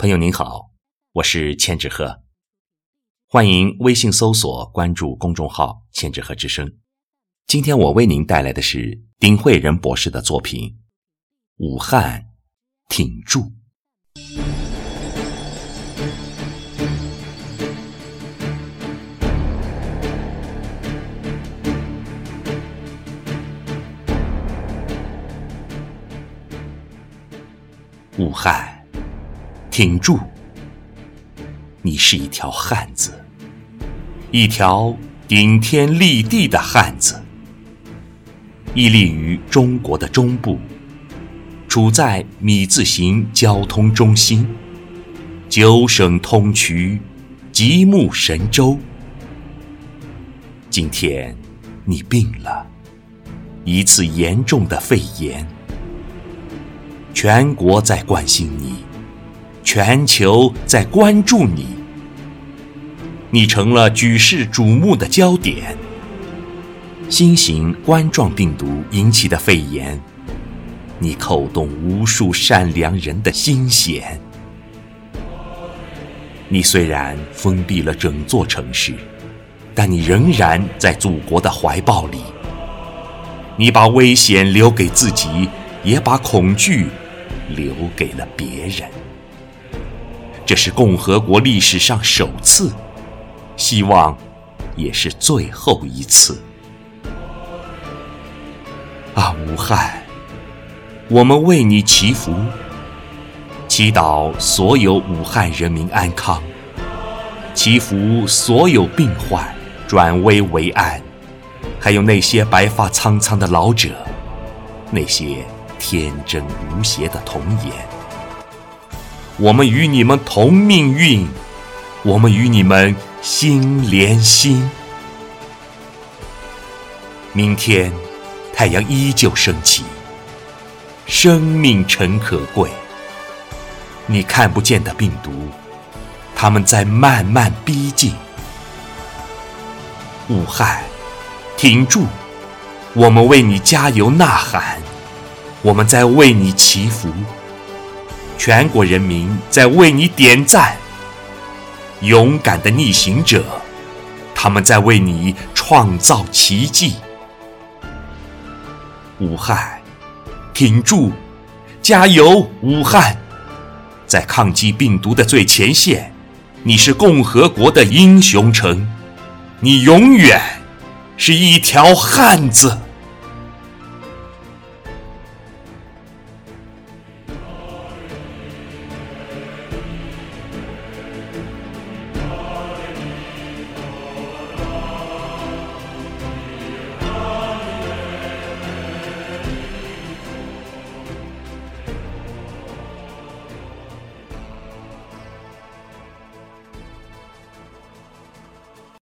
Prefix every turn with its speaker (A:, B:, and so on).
A: 朋友您好，我是千纸鹤，欢迎微信搜索关注公众号“千纸鹤之声”。今天我为您带来的是丁慧仁博士的作品《武汉挺住》。武汉。挺住！你是一条汉子，一条顶天立地的汉子，屹立于中国的中部，处在米字形交通中心，九省通衢，极目神州。今天你病了，一次严重的肺炎，全国在关心你。全球在关注你，你成了举世瞩目的焦点。新型冠状病毒引起的肺炎，你扣动无数善良人的心弦。你虽然封闭了整座城市，但你仍然在祖国的怀抱里。你把危险留给自己，也把恐惧留给了别人。这是共和国历史上首次，希望也是最后一次。啊，武汉，我们为你祈福，祈祷所有武汉人民安康，祈福所有病患转危为安，还有那些白发苍苍的老者，那些天真无邪的童颜。我们与你们同命运，我们与你们心连心。明天，太阳依旧升起，生命诚可贵。你看不见的病毒，他们在慢慢逼近。武汉，挺住！我们为你加油呐喊，我们在为你祈福。全国人民在为你点赞，勇敢的逆行者，他们在为你创造奇迹。武汉，挺住，加油！武汉，在抗击病毒的最前线，你是共和国的英雄城，你永远是一条汉子。